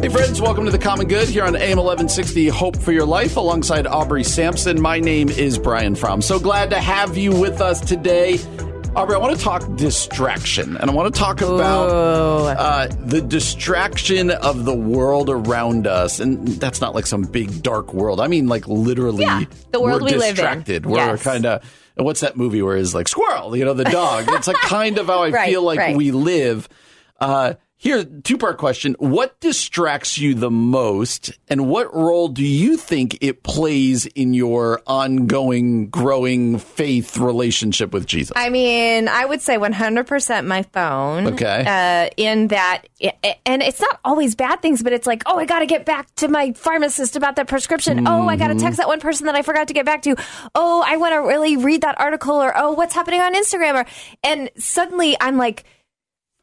Hey, friends, welcome to the Common Good here on AM 1160 Hope for Your Life alongside Aubrey Sampson. My name is Brian Fromm. So glad to have you with us today. Aubrey, I want to talk distraction, and I want to talk about uh, the distraction of the world around us. And that's not like some big dark world. I mean, like literally, Yeah, the world we live in. distracted. We're Yes. kind of. What's that movie where it's like squirrel, you know, the dog? It's like kind of how I Right, feel like right. we live. Uh, here, two part question. What distracts you the most, and what role do you think it plays in your ongoing, growing faith relationship with Jesus? I mean, I would say 100% my phone. Okay. Uh, in that, and it's not always bad things, but it's like, oh, I got to get back to my pharmacist about that prescription. Oh, I got to Mm-hmm. text that one person that I forgot to get back to. Oh, I want to really read that article, or oh, what's happening on Instagram, or and suddenly I'm like.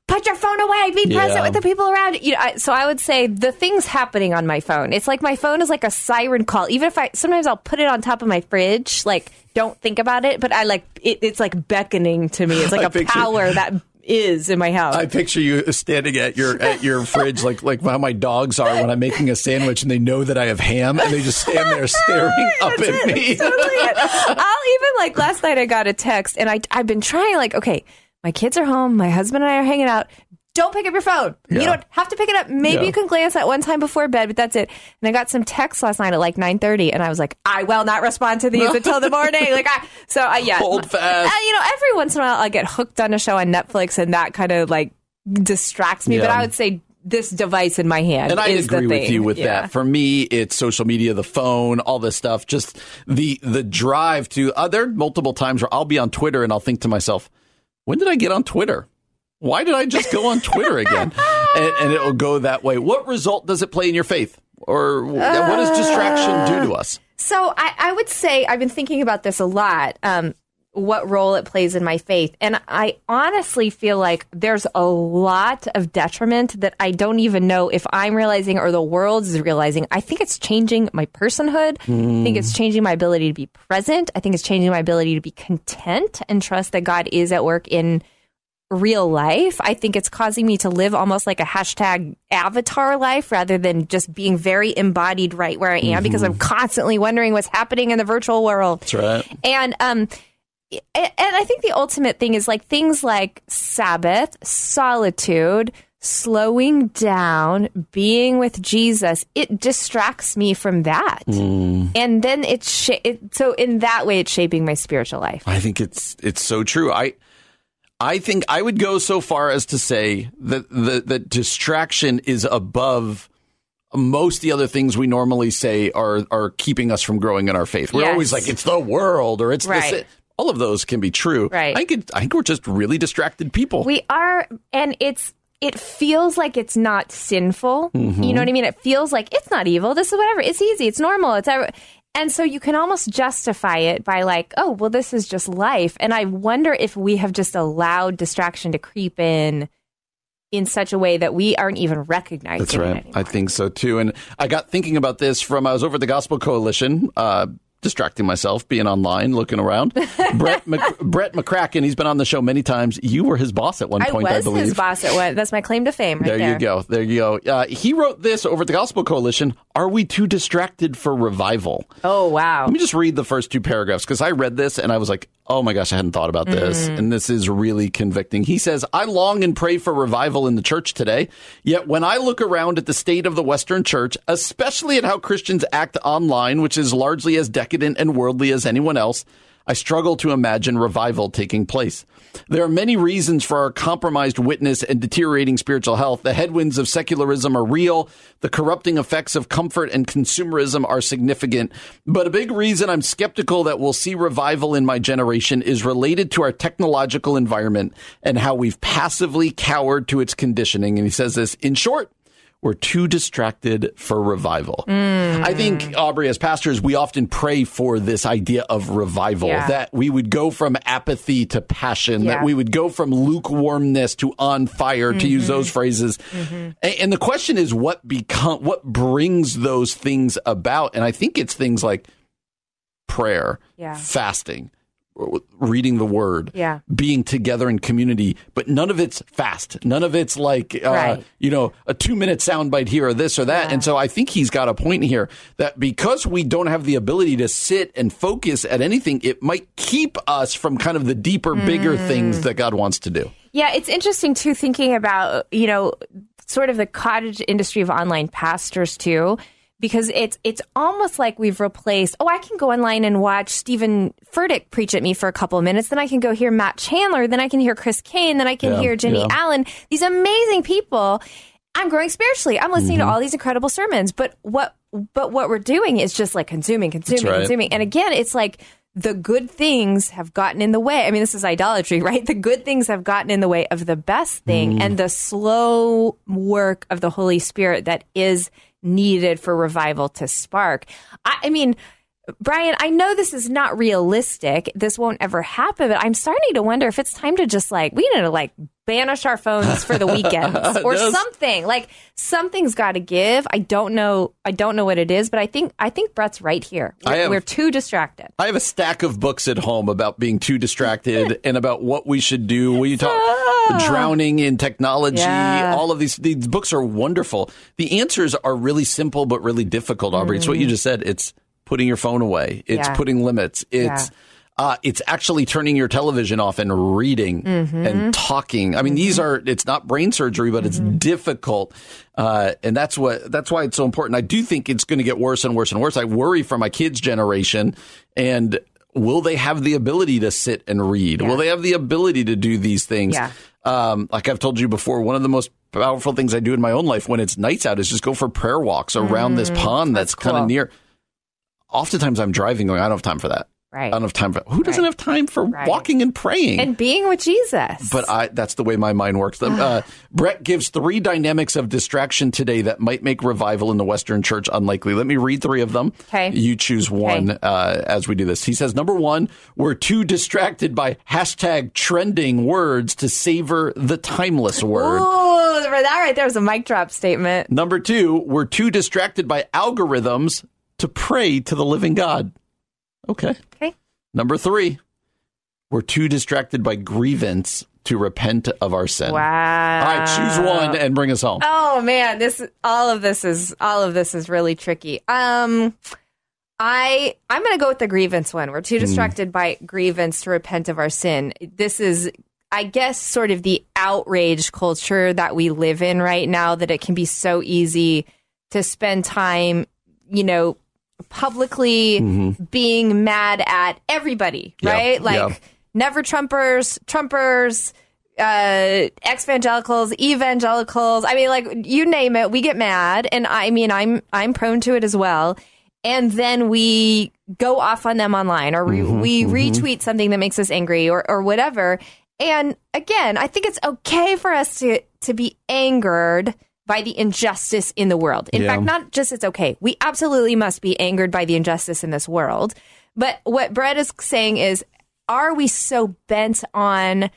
Put your phone away. Be Yeah. present with the people around you. Know, I, so I would say the things happening on my phone. It's like my phone is like a siren call. Even if I sometimes I'll put it on top of my fridge, like don't think about it, but I like it, it's like beckoning to me. It's like I a picture- power that is in my house. I picture you standing at your at your fridge, like like how my dogs are when I'm making a sandwich, and they know that I have ham, and they just stand there staring up at it. me. Totally. I'll even like last night I got a text and I I've been trying like okay, my kids are home, my husband and I are hanging out. Don't pick up your phone. Yeah. You don't have to pick it up. Maybe Yeah. you can glance at one time before bed, but that's it. And I got some texts last night at like nine thirty, and I was like, I will not respond to these until the morning. Like, I, so uh, yeah, Hold fast. Uh, you know, every once in a while I get hooked on a show on Netflix, and that kind of like distracts me. But I would say this device in my hand And I is agree the with thing. you with Yeah. that. For me, it's social media, the phone, all this stuff. Just the the drive to. Uh, there are multiple times where I'll be on Twitter and I'll think to myself, "When did I get on Twitter? Why did I just go on Twitter again?" and, and it will go that way. What result does it play in your faith, or what does distraction do to us? So I, I would say I've been thinking about this a lot. Um, what role it plays in my faith, and I honestly feel like there's a lot of detriment that I don't even know if I'm realizing or the world is realizing. I think it's changing my personhood. I think it's changing my ability to be present. I think it's changing my ability to be content and trust that God is at work in real life. I think it's causing me to live almost like a hashtag avatar life rather than just being very embodied right where I am because I'm constantly wondering what's happening in the virtual world. That's right. And um and I think the ultimate thing is like things like Sabbath, solitude, slowing down, being with Jesus. It distracts me from that. Hmm. And then it's sh- it, so in that way it's shaping my spiritual life. I think it's it's so true. I I think I would go so far as to say that the that distraction is above most of the other things we normally say are are keeping us from growing in our faith. We're Yes. always like it's the world or it's Right. this. All of those can be true. Right. I think it, I think we're just really distracted people. We are, and it's it feels like it's not sinful. You know what I mean? It feels like it's not evil. This is whatever. It's easy. It's normal. It's ever. And so you can almost justify it by like, oh, well, this is just life. And I wonder if we have just allowed distraction to creep in in such a way that we aren't even recognizing That's right. I think so too. And I got thinking about this from I was over at the Gospel Coalition, uh, distracting myself, being online, looking around. Brett Mc, Brett McCracken, he's been on the show many times. You were his boss at one I point, I, was believe. his boss at one. That's my claim to fame. Right There, there, you go. There you go. Uh, he wrote this over at the Gospel Coalition. Are we too distracted for revival? Oh wow. Let me just read the first two paragraphs because I read this and I was like, oh my gosh, I hadn't thought about this. Mm. And this is really convicting. He says, I long and pray for revival in the church today. Yet when I look around at the state of the Western church, especially at how Christians act online, which is largely as decadent and worldly as anyone else, I struggle to imagine revival taking place. There are many reasons for our compromised witness and deteriorating spiritual health. The headwinds of secularism are real. The corrupting effects of comfort and consumerism are significant. But a big reason I'm skeptical that we'll see revival in my generation is related to our technological environment and how we've passively cowered to its conditioning. And he says this in short, we're too distracted for revival. Mm. I think, Aubrey, as pastors, we often pray for this idea of revival, Yeah. that we would go from apathy to passion, Yeah. that we would go from lukewarmness to on fire, to Mm-hmm. use those phrases. A- And, the question is what become, what brings those things about? And I think it's things like prayer, Yeah. fasting, reading the word, Yeah. being together in community, but none of it's fast. None of it's like, uh, Right. you know, a two minute soundbite here or this or that. And so I think he's got a point here that because we don't have the ability to sit and focus at anything, it might keep us from kind of the deeper, bigger Mm. things that God wants to do. Yeah, it's interesting too, thinking about, you know, sort of the cottage industry of online pastors too, because it's it's almost like we've replaced, oh, I can go online and watch Stephen Furtick preach at me for a couple of minutes, then I can go hear Matt Chandler, then I can hear Chris Kane, then I can Yeah, hear Jenny yeah. Allen, these amazing people. I'm growing spiritually. I'm listening Mm-hmm. to all these incredible sermons, but what but what we're doing is just like consuming, consuming, right. consuming. And again, it's like the good things have gotten in the way. I mean, this is idolatry, right? The good things have gotten in the way of the best thing and the slow work of the Holy Spirit that is needed for revival to spark. I, I mean, Brian, I know this is not realistic. This won't ever happen, but I'm starting to wonder if it's time to just like, we need to like banish our phones for the weekends or does. something. Like something's got to give. I don't know. I don't know what it is, but I think, I think Brett's right here. We're, have- we're too distracted. I have a stack of books at home about being too distracted and about what we should do. We talk drowning in technology. Yeah. All of these these books are wonderful. The answers are really simple but really difficult, Aubrey. It's what you mm-hmm. just said. It's putting your phone away. It's Yeah. putting limits. It's uh, it's actually turning your television off and reading and talking. I mean, these are it's not brain surgery, but it's difficult, uh, and that's what that's why it's so important. I do think it's going to get worse and worse and worse. I worry for my kids' generation, and will they have the ability to sit and read? Will they have the ability to do these things? Yeah. Um, like I've told you before, one of the most powerful things I do in my own life when it's nights out is just go for prayer walks around this pond that's, kind of near. Oftentimes I'm driving going, I don't have time for that. Right. I don't have time for who doesn't Right. have time for Right. walking and praying? And being with Jesus. but I, that's the way my mind works. Uh, Brett gives three dynamics of distraction today that might make revival in the Western church unlikely. Let me read three of them. Okay. You choose one uh, as we do this. He says, number one, we're too distracted by hashtag trending words to savor the timeless word. Ooh, for that right there was a mic drop statement. Number two, we're too distracted by algorithms to pray to the living God. Okay. Okay. Number three, we're too distracted by grievance to repent of our sin. Wow. All right, choose one and bring us home. Oh man, this all of this is all of this is really tricky. Um I I'm going to go with the grievance one. We're too distracted by grievance to repent of our sin. This is I guess sort of the outrage culture that we live in right now that it can be so easy to spend time, you know, publicly mm-hmm. being mad at everybody, Yeah, right? Like yeah. never Trumpers, Trumpers, uh, evangelicals, evangelicals. I mean, like you name it, we get mad, and I mean, I'm I'm prone to it as well. And then we go off on them online, or we, mm-hmm. we mm-hmm. retweet something that makes us angry, or or whatever. And again, I think it's okay for us to to be angered by the injustice in the world. In Yeah. fact, not just it's okay. We absolutely must be angered by the injustice in this world. But what Brett is saying is, are we so bent on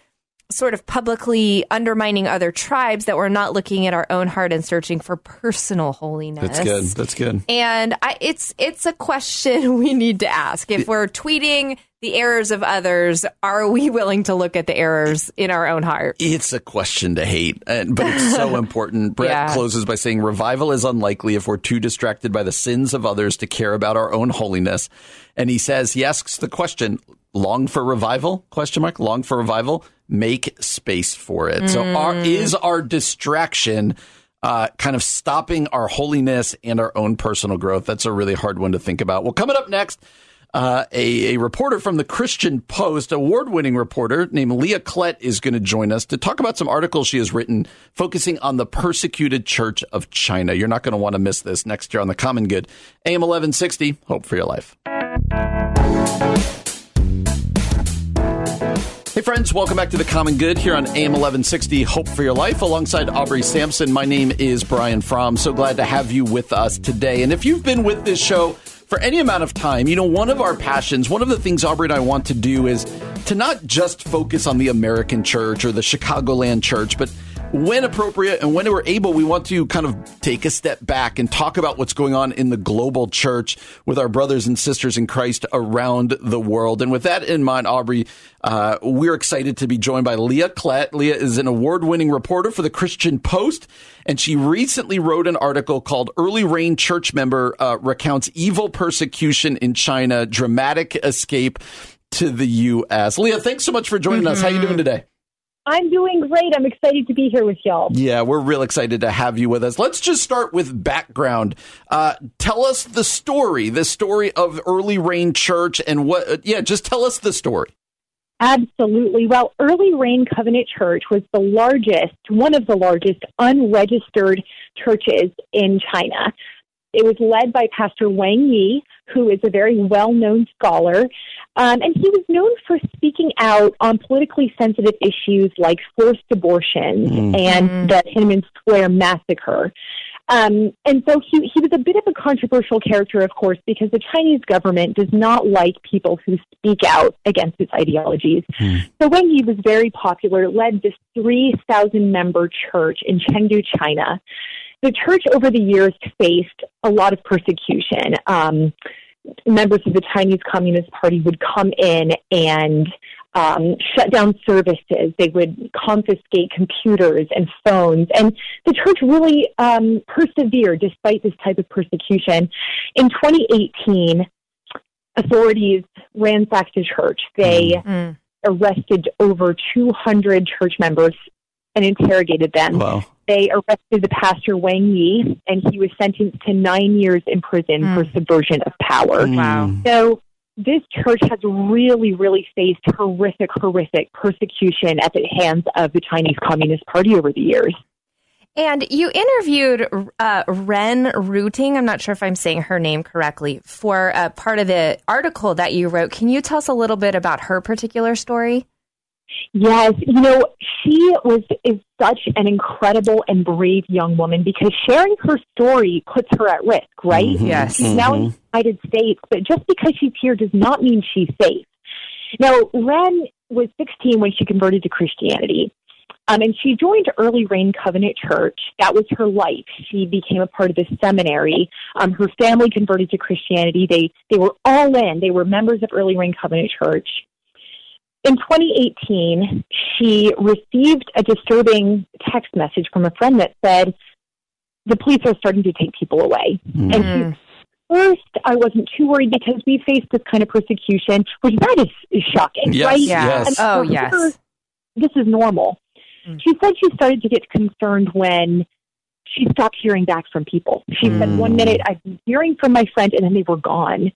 sort of publicly undermining other tribes that we're not looking at our own heart and searching for personal holiness? That's good. That's good. And I, it's it's a question we need to ask. If we're tweeting the errors of others, are we willing to look at the errors in our own heart? It's a question to hate, and, but it's so important. Brett Yeah. closes by saying revival is unlikely if we're too distracted by the sins of others to care about our own holiness. And he says, he asks the question, long for revival? Question mark, long for revival? Make space for it. So our, Mm. is our distraction uh, kind of stopping our holiness and our own personal growth? That's a really hard one to think about. Well, coming up next, Uh, a, a reporter from the Christian Post, award winning reporter named Leah Klett, is going to join us to talk about some articles she has written focusing on the persecuted church of China. You're not going to want to miss this next year on The Common Good. AM 1160, Hope for Your Life. Hey, friends, welcome back to the Common Good here on AM 1160 Hope for Your Life alongside Aubrey Sampson. My name is Brian Fromm. So glad to have you with us today. And if you've been with this show for any amount of time, you know, one of our passions, one of the things Aubrey and I want to do is to not just focus on the American church or the Chicagoland church, but when appropriate and when we're able, we want to kind of take a step back and talk about what's going on in the global church with our brothers and sisters in Christ around the world. And with that in mind, Aubrey, uh, we're excited to be joined by Leah Klett. Leah is an award winning reporter for the Christian Post, and she recently wrote an article called Early Rain Church Member uh, Recounts Evil Persecution in China, Dramatic Escape to the U.S. Leah, thanks so much for joining mm-hmm. us. How are you doing today? I'm doing great. I'm excited to be here with y'all. Yeah, we're real excited to have you with us. Let's just start with background. Uh, tell us the story, the story of Early Rain Church, and what. Uh, yeah, just tell us the story. Absolutely. Well, Early Rain Covenant Church was the largest, one of the largest unregistered churches in China. It was led by Pastor Wang Yi, who is a very well known scholar. Um, and he was known for speaking out on politically sensitive issues like forced abortions mm. and mm. the Tiananmen Square massacre. Um, and so he, he was a bit of a controversial character, of course, because the Chinese government does not like people who speak out against its ideologies. Mm. So when he was very popular, led this 3,000 member church in Chengdu, China. The church over the years faced a lot of persecution. Um, members of the Chinese Communist Party would come in and um, shut down services. They would confiscate computers and phones. And the church really um, persevered despite this type of persecution. In 2018, authorities ransacked the church. They mm. arrested over 200 church members and interrogated them. Wow. They arrested the pastor Wang Yi, and he was sentenced to nine years in prison mm. for subversion of power. Mm. Wow. So this church has really, really faced horrific, horrific persecution at the hands of the Chinese Communist Party over the years. And you interviewed uh, Ren Ruting, I'm not sure if I'm saying her name correctly, for uh, part of the article that you wrote. Can you tell us a little bit about her particular story? Yes, you know, she was is such an incredible and brave young woman because sharing her story puts her at risk, right? Mm-hmm. Yes. She's mm-hmm. now in the United States, but just because she's here does not mean she's safe. Now, Ren was 16 when she converted to Christianity. Um, and she joined Early Rain Covenant Church. That was her life. She became a part of the seminary. Um, her family converted to Christianity. They they were all in. They were members of Early Rain Covenant Church. In 2018, she received a disturbing text message from a friend that said, the police are starting to take people away. Mm. And she, first, I wasn't too worried because we faced this kind of persecution, which that is, is shocking, yes, right? Yes. oh, yes. Her, this is normal. Mm. She said she started to get concerned when she stopped hearing back from people. She mm. said, one minute I've been hearing from my friend and then they were gone.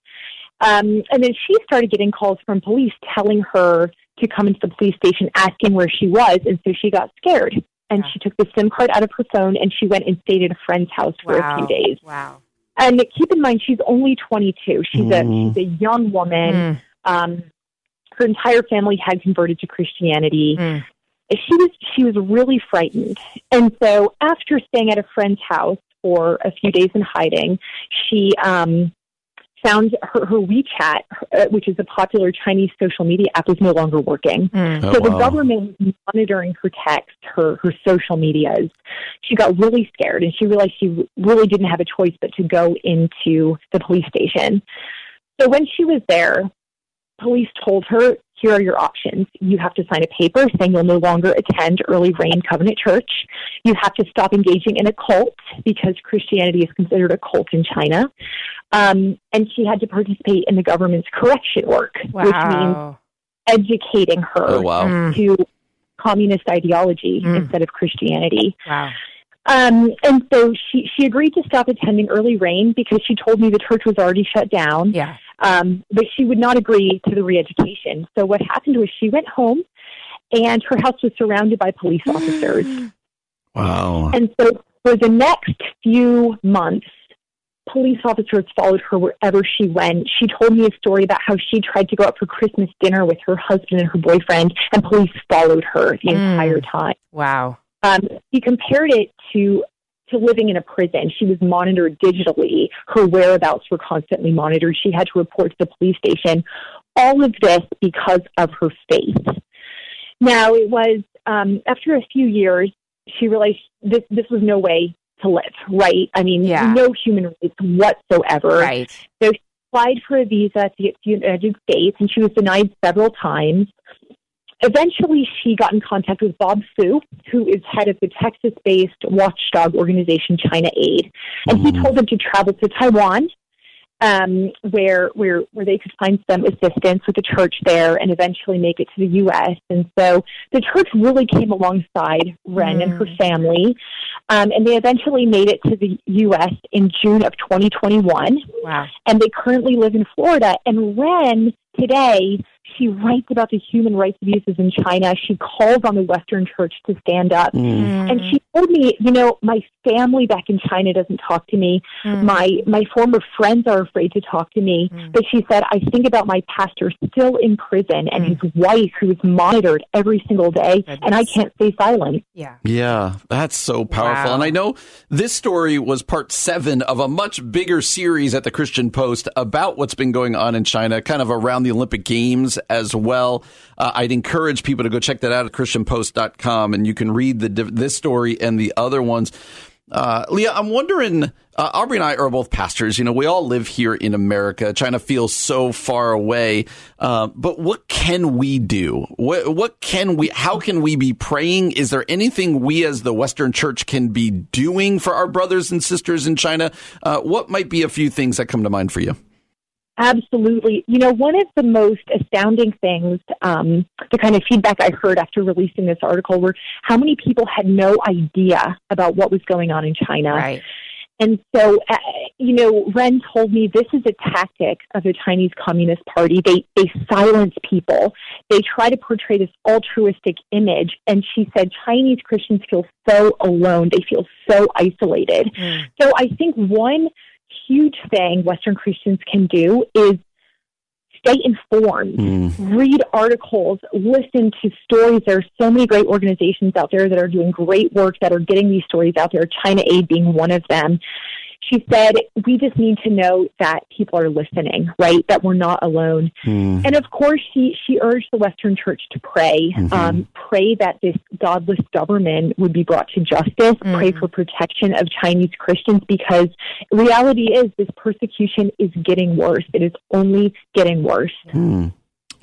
Um, and then she started getting calls from police telling her to come into the police station asking where she was. And so she got scared. And yeah. she took the SIM card out of her phone and she went and stayed at a friend's house for wow. a few days. Wow. And keep in mind, she's only 22. She's mm. a she's a young woman. Mm. Um, her entire family had converted to Christianity. Mm. She was she was really frightened, and so after staying at a friend's house for a few days in hiding, she um, found her, her WeChat, uh, which is a popular Chinese social media app, was no longer working. Mm. so oh, the wow. government was monitoring her text, her, her social medias. She got really scared and she realized she really didn't have a choice but to go into the police station. So when she was there, police told her, here are your options. You have to sign a paper saying you'll no longer attend Early Rain Covenant Church. You have to stop engaging in a cult because Christianity is considered a cult in China. Um, and she had to participate in the government's correction work, wow. which means educating her oh, wow. Mm. to communist ideology mm. instead of Christianity. Wow. Um, and so she, she agreed to stop attending Early Rain because she told me the church was already shut down. Yeah. Um, but she would not agree to the re-education. So what happened was she went home, and her house was surrounded by police officers. Wow. And so for the next few months, police officers followed her wherever she went. She told me a story about how she tried to go out for Christmas dinner with her husband and her boyfriend, and police followed her the entire time. Wow. Um, he compared it to to living in a prison. She was monitored digitally. Her whereabouts were constantly monitored. She had to report to the police station. All of this because of her faith. Now it was um, after a few years, she realized this this was no way to live. Right? I mean, Yeah. no human rights whatsoever. Right. So she applied for a visa to get to the United States, and she was denied several times. Eventually, she got in contact with Bob Fu, who is head of the Texas based watchdog organization China Aid. And he mm-hmm. told them to travel to Taiwan, um, where, where, where they could find some assistance with the church there and eventually make it to the U.S. And so the church really came alongside Ren and her family. Um, and they eventually made it to the U.S. in June of 2021 Wow. and they currently live in Florida. And Ren today, she writes about the human rights abuses in China. She calls on the Western Church to stand up. Mm. Mm. And she told me, you know, my family back in China doesn't talk to me. Mm. My my former friends are afraid to talk to me. But she said, I think about my pastor still in prison and his wife who is monitored every single day, and I can't stay silent. Yeah. Yeah, that's so powerful. Wow. And I know this story was part seven of a much bigger series at the Christian Post about what's been going on in China, kind of around the Olympic Games as well. Uh, I'd encourage people to go check that out at ChristianPost.com and you can read the this story and the other ones. Uh, Leah, I'm wondering, uh, Aubrey and I are both pastors. You know, we all live here in America. China feels so far away. Uh, but what can we do? What, what can we, how can we be praying? Is there anything we as the Western church can be doing for our brothers and sisters in China? Uh, what might be a few things that come to mind for you? Absolutely. You know, one of the most astounding things, um, the kind of feedback I heard after releasing this article were how many people had no idea about what was going on in China. Right. And so, uh, you know, Ren told me this is a tactic of the Chinese Communist Party. They they silence people. They try to portray this altruistic image. And she said Chinese Christians feel so alone. They feel so isolated. So I think one huge thing Western Christians can do is stay informed, hmm. read articles, listen to stories. There are so many great organizations out there that are doing great work that are getting these stories out there, China Aid being one of them. She said, we just need to know that people are listening, right? That we're not alone. Hmm. And of course, she, she urged the Western Church to pray, mm-hmm. um, pray that this godless government would be brought to justice, mm. pray for protection of Chinese Christians because reality is this persecution is getting worse. It is only getting worse. Hmm.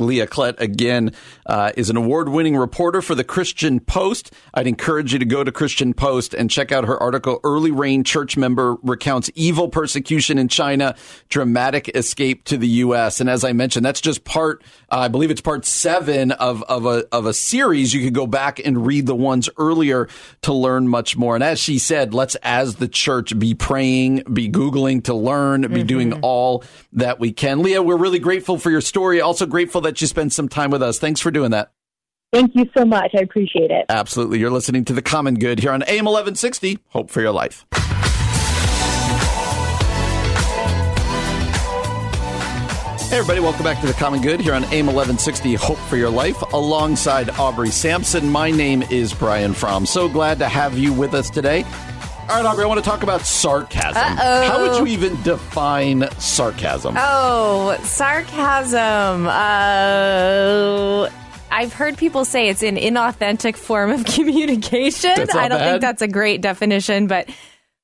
Leah Klett, again, uh, is an award winning reporter for the Christian Post. I'd encourage you to go to Christian Post and check out her article, Early Rain Church Member Recounts Evil Persecution in China, Dramatic Escape to the U.S. And as I mentioned, that's just part, uh, I believe it's part seven of, of, a, of a series. You could go back and read the ones earlier to learn much more. And as she said, let's, as the church, be praying, be Googling to learn, be doing all that we can. Leah, we're really grateful for your story. Also grateful that you spend some time with us. Thanks for doing that. Thank you so much. I appreciate it. Absolutely. You're listening to The Common Good here on AM 1160. Hope for your life. Hey, everybody, welcome back to The Common Good here on AM 1160 Hope for Your Life alongside Aubrey Sampson. My name is Brian Fromm. So glad to have you with us today. All right, Aubrey, I want to talk about sarcasm. Uh-oh. How would you even define sarcasm? Oh, sarcasm. Uh, I've heard people say it's an inauthentic form of communication. I don't bad. think that's a great definition, but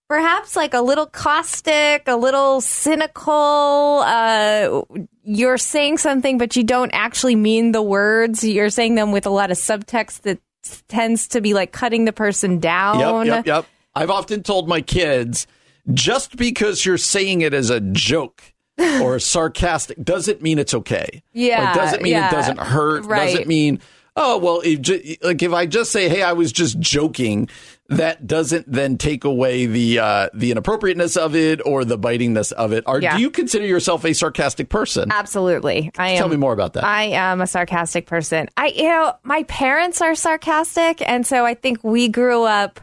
perhaps like a little caustic, a little cynical. Uh, you're saying something, but you don't actually mean the words. You're saying them with a lot of subtext that tends to be like cutting the person down. Yep, yep, yep. I've often told my kids just because you're saying it as a joke or sarcastic doesn't mean it's okay. Yeah, Like, doesn't mean yeah. it doesn't hurt. Right. Doesn't mean Oh well, if, like if I just say, "Hey, I was just joking," that doesn't then take away the uh, the inappropriateness of it or the bitingness of it. Are Yeah. do you consider yourself a sarcastic person? Absolutely. I am. Tell me more about that. I am a sarcastic person. I, you know, my parents are sarcastic. And so I think we grew up,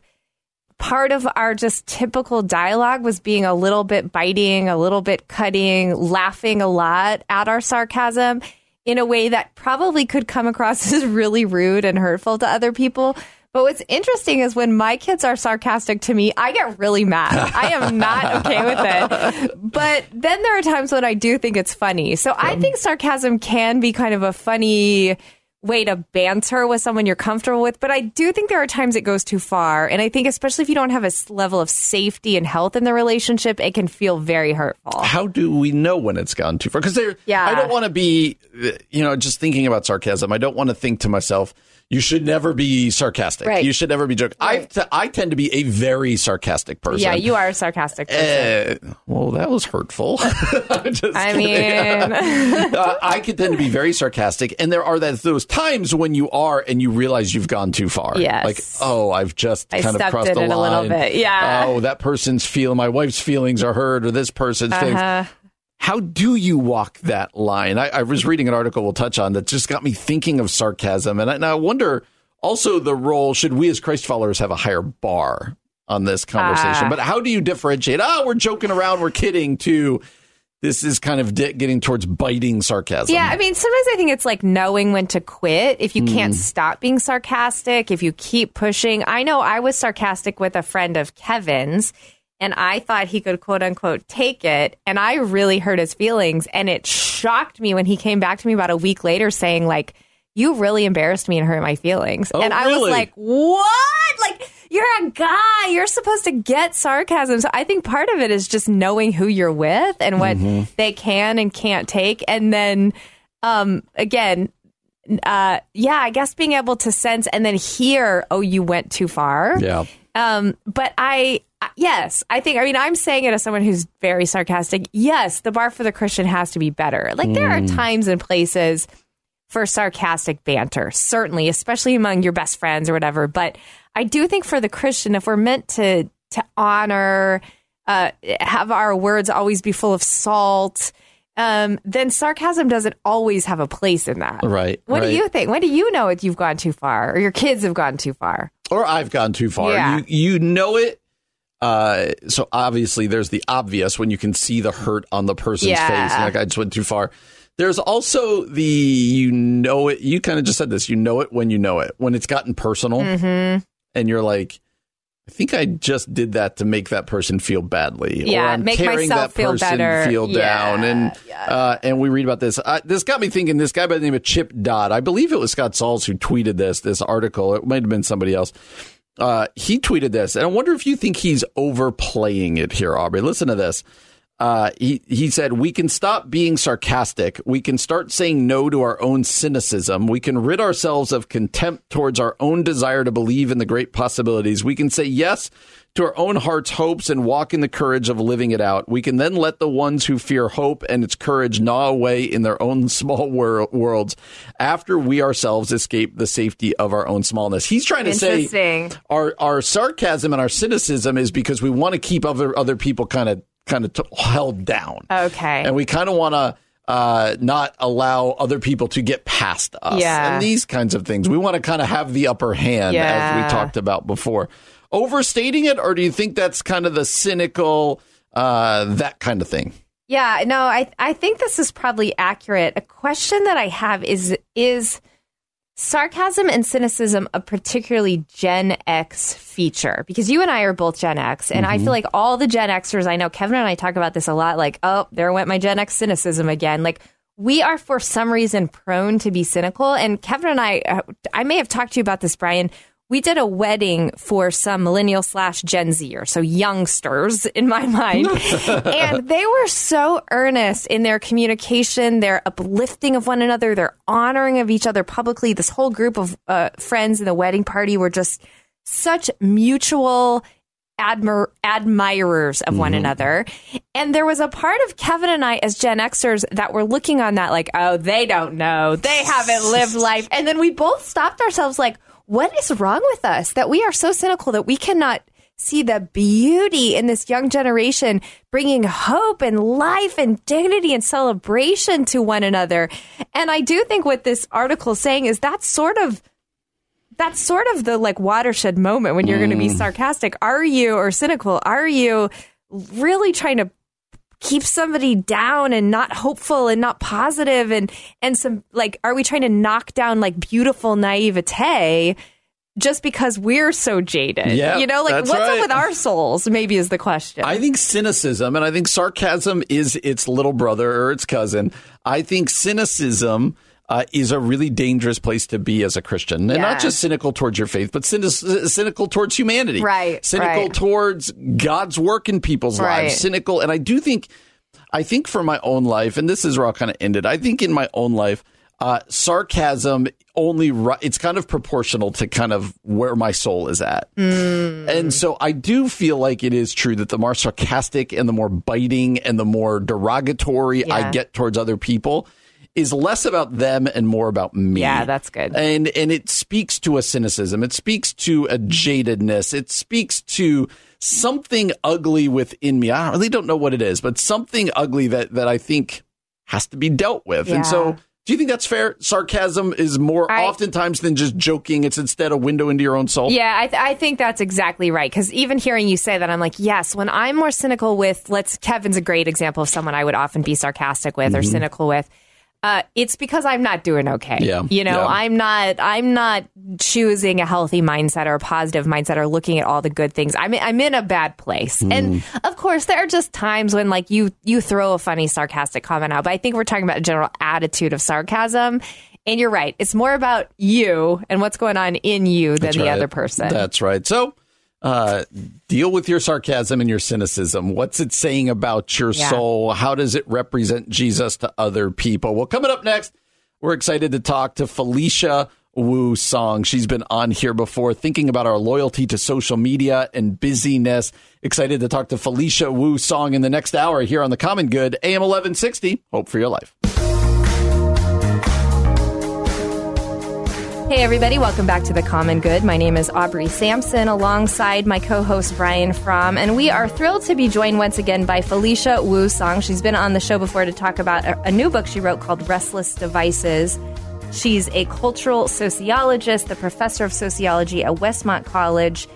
part of our just typical dialogue was being a little bit biting, a little bit cutting, laughing a lot at our sarcasm in a way that probably could come across as really rude and hurtful to other people. But what's interesting is when my kids are sarcastic to me, I get really mad. I am not okay with it. But then there are times when I do think it's funny. So I think sarcasm can be kind of a funny way to banter with someone you're comfortable with. But I do think there are times it goes too far. And I think, especially if you don't have a level of safety and health in the relationship, it can feel very hurtful. How do we know when it's gone too far? Because Yeah. I don't want to be, uh, you know, just thinking about sarcasm. I don't want to think to myself, you should never be sarcastic. Right. You should never be joking. I, Right. t- I tend to be a very sarcastic person. Yeah, you are a sarcastic person. Uh, well, that was hurtful. I mean, uh, I can tend to be very sarcastic, and there are that, those times when you are, and you realize you've gone too far. Yes. like oh, I've just I kind of crossed in the it a line. little bit. Yeah. Oh, that person's feel, my wife's feelings are hurt, or this person's feelings. Uh, How do you walk that line? I, I was reading an article we'll touch on that just got me thinking of sarcasm, and I, and I wonder also the role should we as Christ followers have a higher bar on this conversation? Ah. but how do you differentiate? Oh, we're joking around, we're kidding. To this is kind of di- getting towards biting sarcasm. Yeah, I mean, sometimes I think it's like knowing when to quit. If you can't stop being sarcastic, if you keep pushing. I know I was sarcastic with a friend of Kevin's, and I thought he could quote unquote take it, and I really hurt his feelings. And it shocked me when he came back to me about a week later saying, like, you really embarrassed me and hurt my feelings. Oh, and I really? was like, what? Like, you're a guy. You're supposed to get sarcasm. So I think part of it is just knowing who you're with and what Mm-hmm. they can and can't take. And then, um, again, uh, yeah, I guess being able to sense and then hear, oh, you went too far. yeah. Um, but I, yes, I think, I mean, I'm saying it as someone who's very sarcastic. Yes, the bar for the Christian has to be better. Like, there are times and places for sarcastic banter, certainly, especially among your best friends or whatever. But I do think for the Christian, if we're meant to, to honor, uh, have our words always be full of salt, um, then sarcasm doesn't always have a place in that. Right, What right. do you think? When do you know if you've gone too far or your kids have gone too far? Or I've gone too far. Yeah. You you know it. Uh, so obviously, there's the obvious when you can see the hurt on the person's Yeah. face. Like I just went too far. There's also the you know it. You kind of just said this. You know it when you know it. When it's gotten personal, Mm-hmm. and you're like, I think I just did that to make that person feel badly, or Yeah, I'm make carrying myself that feel person better. feel Yeah, down. And uh, and we read about this. Uh, this got me thinking. This guy by the name of Chip Dodd, I believe it was Scott Sauls who tweeted this. This article. It might have been somebody else. Uh, he tweeted this, and I wonder if you think he's overplaying it here, Aubrey. Listen to this. Uh, he he said we can stop being sarcastic. We can start saying no to our own cynicism. We can rid ourselves of contempt towards our own desire to believe in the great possibilities. We can say yes to our own heart's hopes and walk in the courage of living it out. We can then let the ones who fear hope and its courage gnaw away in their own small wor- worlds after we ourselves escape the safety of our own smallness. He's trying to say our our sarcasm and our cynicism is because we want to keep other other people kind of kind of t- held down. Okay. And we kind of want to uh, not allow other people to get past us. Yeah. And these kinds of things. We want to kind of have the upper hand, as we talked about before. Overstating it, or do you think that's kind of the cynical, uh, that kind of thing? Yeah, no, I I think this is probably accurate. A question that I have is is sarcasm and cynicism a particularly Gen X feature? Because you and I are both Gen X, and I feel like all the Gen Xers I know, Kevin and I talk about this a lot. Like, oh, there went my Gen X cynicism again. Like. We are, for some reason, prone to be cynical. And Kevin and I, uh, I may have talked to you about this, Brian. We did a wedding for some millennial slash Gen Zer, so youngsters in my mind. and they were so earnest in their communication, their uplifting of one another, their honoring of each other publicly. This whole group of uh, friends in the wedding party were just such mutual admir- admirers of one Mm-hmm. another. And there was a part of Kevin and I as Gen Xers that were looking on that like, oh, they don't know. They haven't lived life. And then we both stopped ourselves like, what is wrong with us that we are so cynical that we cannot see the beauty in this young generation bringing hope and life and dignity and celebration to one another. And I do think what this article is saying is that's sort of that's sort of the like watershed moment when you're going to be mm. sarcastic. Are you or cynical? Are you really trying to keep somebody down and not hopeful and not positive and and some like are we trying to knock down like beautiful naivete just because we're so jaded? Yeah, you know, like what's right. up with our souls? Maybe is the question. I think cynicism and I think sarcasm is its little brother or its cousin. I think cynicism uh, is a really dangerous place to be as a Christian, and Yeah. not just cynical towards your faith, but cynic- cynical towards humanity, Right, Cynical right. towards God's work in people's Right. lives. Cynical, and I do think, I think for my own life, and this is where I'll kind of end it. I think in my own life, uh, sarcasm only it's kind of proportional to kind of where my soul is at. And so I do feel like it is true that the more sarcastic and the more biting and the more derogatory I get towards other people is less about them and more about me. Yeah, that's good. And and it speaks to a cynicism. It speaks to a jadedness. It speaks to something ugly within me. I really don't know what it is, but something ugly that that I think has to be dealt with. And so do you think that's fair? Sarcasm is more I- oftentimes than just joking. It's instead a window into your own soul. Yeah, I, th- I think that's exactly right. Because even hearing you say that, I'm like, yes, when I'm more cynical with, let's, Kevin's a great example of someone I would often be sarcastic with or mm-hmm. cynical with. Uh, it's because I'm not doing okay. Yeah, You know, yeah. I'm not, I'm not choosing a healthy mindset or a positive mindset or looking at all the good things. I'm, I'm in a bad place. Mm. And of course, there are just times when like you, you throw a funny, sarcastic comment out. But I think we're talking about a general attitude of sarcasm. And you're right. It's more about you and what's going on in you than That's the right. other person. That's right. So, uh, deal with your sarcasm and your cynicism. What's it saying about your Yeah. soul? How does it represent Jesus to other people? Well, coming up next, we're excited to talk to Felicia Wu Song. She's been on here before, thinking about our loyalty to social media and busyness. Excited to talk to Felicia Wu Song in the next hour here on the Common Good, AM 1160. Hope for your life. Hey, everybody, welcome back to The Common Good. My name is Aubrey Sampson alongside my co host Brian Fromm, and we are thrilled to be joined once again by Felicia Wu Song. She's been on the show before to talk about a, new book she wrote called Restless Devices. She's a cultural sociologist, the professor of sociology at Westmont College.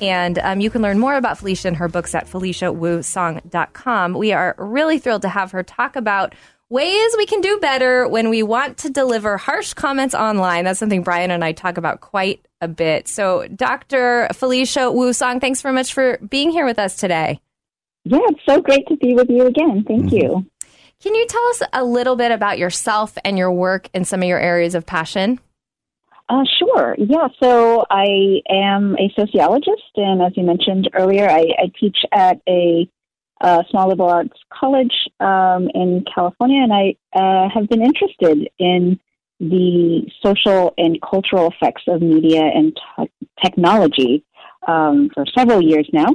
And um, you can learn more about Felicia and her books at FeliciaWuSong.com. We are really thrilled to have her talk about ways we can do better when we want to deliver harsh comments online. That's something Brian and I talk about quite a bit. So, Dr. Felicia Wu Song, thanks very much for being here with us today. Yeah, it's so great to be with you again. Thank you. Can you tell us a little bit about yourself and your work and some of your areas of passion? Uh, sure. Yeah. So I am a sociologist, and as you mentioned earlier, I, I teach at a, uh small liberal arts college um, in California, and I uh, have been interested in the social and cultural effects of media and t- technology um, for several years now.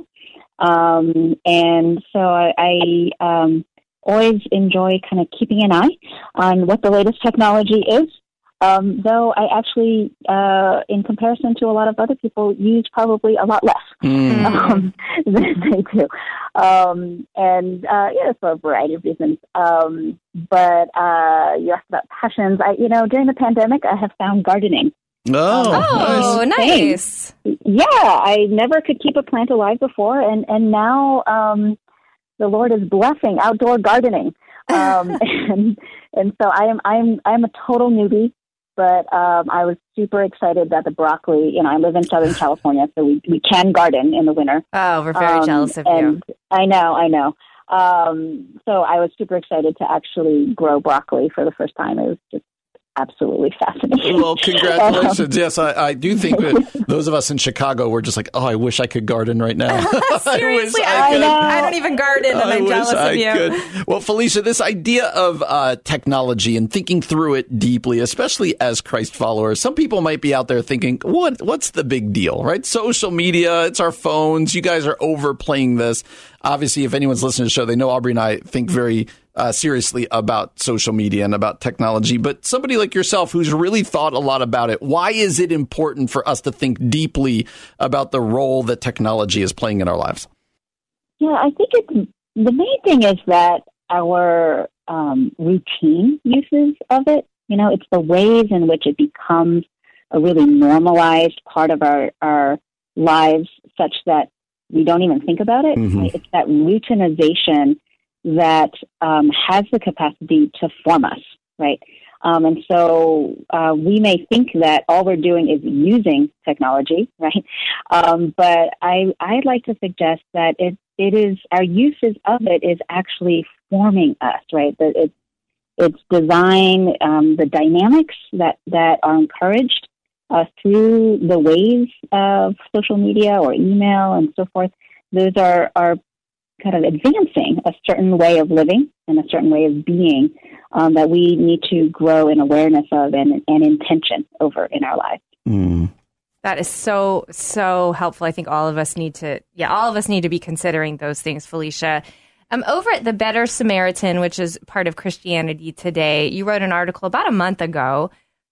Um, and so I, I um, always enjoy kind of keeping an eye on what the latest technology is. Um, though I actually, uh, in comparison to a lot of other people, use probably a lot less um, than they do. Um, and uh, yeah, for a variety of reasons. Um, but uh, you asked about passions. I, you know, during the pandemic, I have found gardening. Oh, Oh, nice. Yeah, I never could keep a plant alive before, and and now um, the Lord is blessing outdoor gardening, um, and and so I am I'm I'm a total newbie, but um, I was super excited that the broccoli. You know, I live in Southern California, so we we can garden in the winter. Oh, we're very Um, jealous of you. and I know, I know. Um, so I was super excited to actually grow broccoli for the first time. It was just absolutely fascinating. Well, congratulations. yes, I, I, do think that those of us in Chicago were just like, oh, I wish I could garden right now. Seriously, I, I, I, I, don't even garden, and I am jealous of you. Could. Well, Felicia, this idea of uh, technology and thinking through it deeply, especially as Christ followers, some people might be out there thinking, what, what's the big deal, right? Social media, it's our phones. You guys are overplaying this. Obviously, if anyone's listening to the show, they know Aubrey and I think very uh, seriously about social media and about technology. But somebody like yourself who's really thought a lot about it, why is it important for us to think deeply about the role that technology is playing in our lives? Yeah, I think it's the main thing is that our um, routine uses of it. You know, it's the ways in which it becomes a really normalized part of our, our lives such that we don't even think about it. Mm-hmm. It's that routinization that um, has the capacity to form us, right? Um, and so uh, we may think that all we're doing is using technology, right? Um, but I, I'd like to suggest that it, it is our uses of it is actually forming us, right? That it's its design, um, the dynamics that, that are encouraged uh, through the ways of social media or email and so forth. Those are, are kind of advancing a certain way of living and a certain way of being um, that we need to grow in awareness of and, and intention over in our lives. Mm. That is so, so helpful. I think all of us need to, yeah, all of us need to be considering those things, Felicia. Um, over at the Better Samaritan, which is part of Christianity Today, you wrote an article about a month ago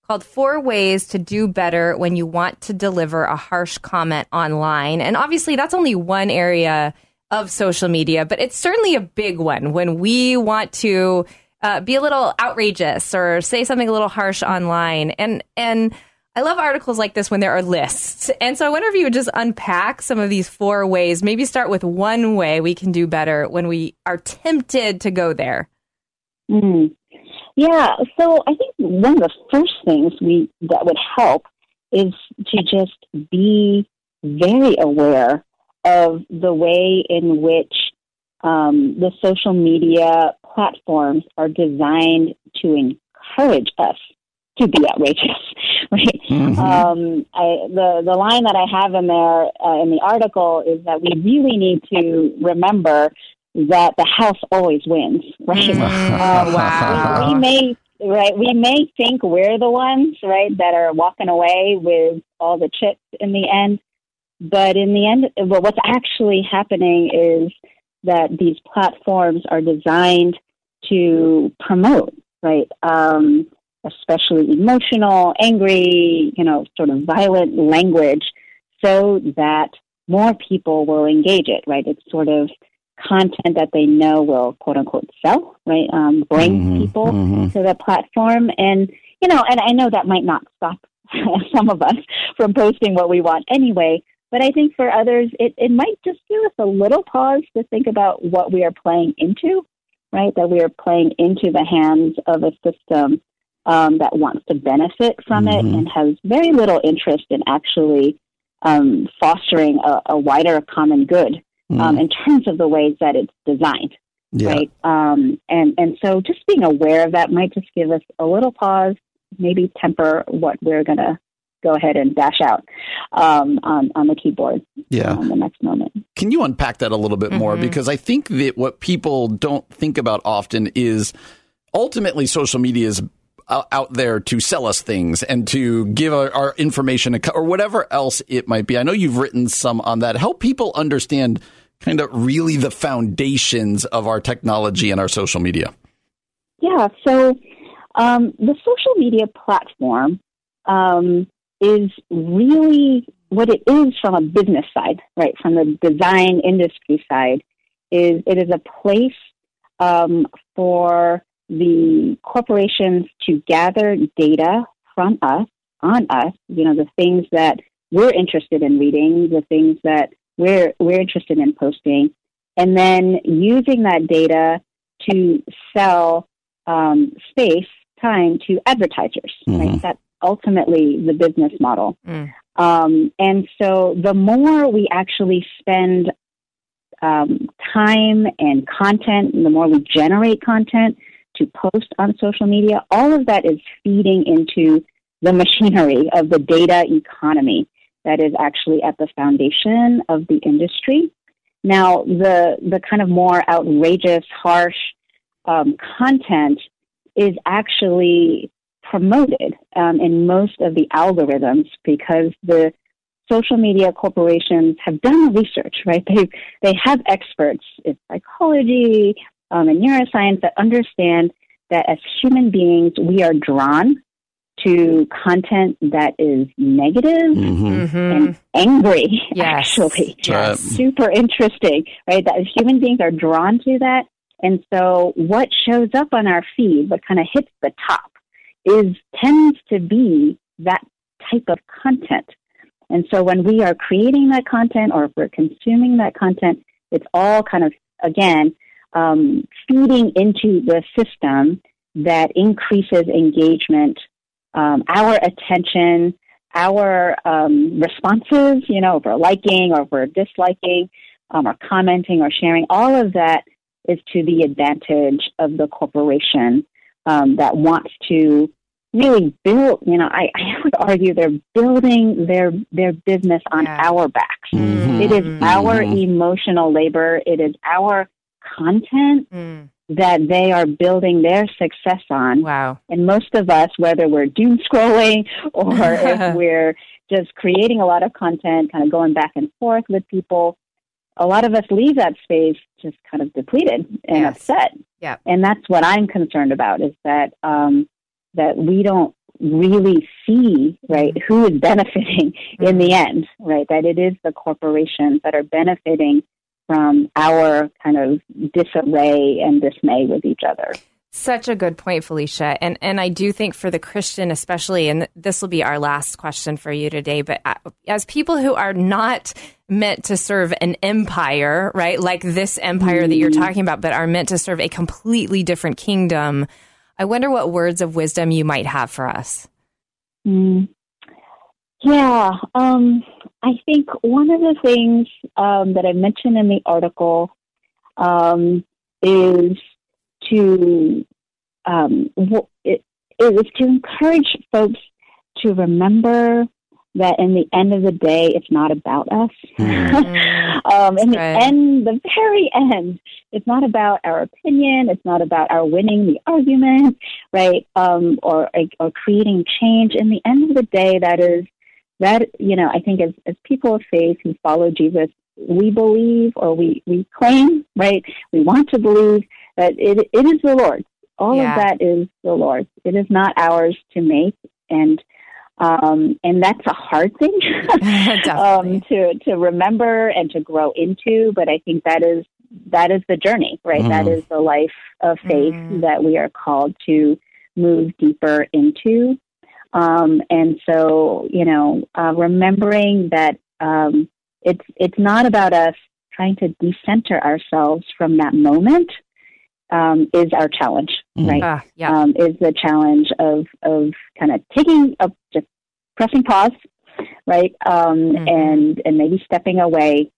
called Four Ways to Do Better When You Want to Deliver a Harsh Comment Online. And obviously, that's only one area of social media, but it's certainly a big one when we want to uh, be a little outrageous or say something a little harsh online. And and I love articles like this when there are lists. And so I wonder if you would just unpack some of these four ways. Maybe start with one way we can do better when we are tempted to go there. Mm. Yeah. So I think one of the first things we that would help is to just be very aware of the way in which um, the social media platforms are designed to encourage us to be outrageous, right? Mm-hmm. Um, I, the the line that I have in there uh, in the article is that we really need to remember that the house always wins, right? Mm-hmm. Um, wow. We, we, may right we may think we're the ones right that are walking away with all the chips in the end, but in the end, well, what's actually happening is that these platforms are designed to promote, right? Um, especially emotional, angry, you know, sort of violent language so that more people will engage it, right? It's sort of content that they know will quote unquote sell, right? Um, bring mm-hmm, people mm-hmm. to the platform. And, you know, and I know that might not stop some of us from posting what we want anyway, but I think for others, it, it might just give us a little pause to think about what we are playing into, right? That we are playing into the hands of a system um, that wants to benefit from mm-hmm. it and has very little interest in actually um, fostering a, a, wider common good mm-hmm. um, in terms of the ways that it's designed. Yeah. Right. Um, and, and so just being aware of that might just give us a little pause, maybe temper what we're going to go ahead and dash out um, on, on the keyboard yeah. Um, the next moment. Can you unpack that a little bit more? Mm-hmm. Because I think that what people don't think about often is ultimately social media is out there to sell us things and to give our, our information or whatever else it might be. I know you've written some on that. Help people understand kind of really the foundations of our technology and our social media. Yeah. So um, the social media platform um, is really what it is from a business side, right? From the design industry side, is it is a place um, for the corporations to gather data from us on us. You know, the things that we're interested in reading, the things that we're we're interested in posting, and then using that data to sell um, space time to advertisers. Mm-hmm. Right? That ultimately the business model. Mm. Um, and so the more we actually spend um, time and content, and the more we generate content to post on social media, all of that is feeding into the machinery of the data economy that is actually at the foundation of the industry. Now, the the kind of more outrageous, harsh um, content is actually promoted um, in most of the algorithms because the social media corporations have done the research, right? They they have experts in psychology um, and neuroscience that understand that as human beings we are drawn to content that is negative Mm-hmm. and angry. Yes. Actually, Yes. super interesting, right? That human beings are drawn to that, and so what shows up on our feed, what kind of hits the top, is tends to be that type of content. And so when we are creating that content or if we're consuming that content, it's all kind of again um, feeding into the system that increases engagement, um, our attention, our um, responses, you know, if we're liking or if we're disliking um, or commenting or sharing, all of that is to the advantage of the corporation um, that wants to really build, you know, I, I would argue they're building their, their business on Yeah. our backs. Mm-hmm. It is our emotional labor. It is our content Mm. that they are building their success on. Wow. And most of us, whether we're doom scrolling or if we're just creating a lot of content, kind of going back and forth with people, a lot of us leave that space just kind of depleted and Yes. upset. Yeah. And that's what I'm concerned about is that um, that we don't really see right mm-hmm. who is benefiting in the mm-hmm. end, right? That it is the corporations that are benefiting from our kind of disarray and dismay with each other. Such a good point, Felicia. And and I do think for the Christian especially and this will be our last question for you today, but uh, as people who are not meant to serve an empire, right? Like this empire that you're mm-hmm. talking about, but are meant to serve a completely different kingdom. I wonder what words of wisdom you might have for us. Mm. Yeah, um, I think one of the things um, that I mentioned in the article um, is to um, it, to encourage folks to remember that in the end of the day, it's not about us. um, in the Right. end, the very end, it's not about our opinion. It's not about our winning the argument, right? Um, or or creating change. In the end of the day, that is that you know. I think as as people of faith who follow Jesus, we believe or we we claim, right? We want to believe that it it is the Lord. All Yeah. of that is the Lord. It is not ours to make, and um, and that's a hard thing um, to to remember and to grow into. But I think that is that is the journey, right? That is the life of faith Mhm. that we are called to move deeper into. Um, and so, you know, uh, remembering that um, it's it's not about us trying to decenter ourselves from that moment um, is our challenge, right? Ah, yeah. um, is the challenge of of kind of taking a just pressing pause, right, um, Mhm. and and maybe stepping away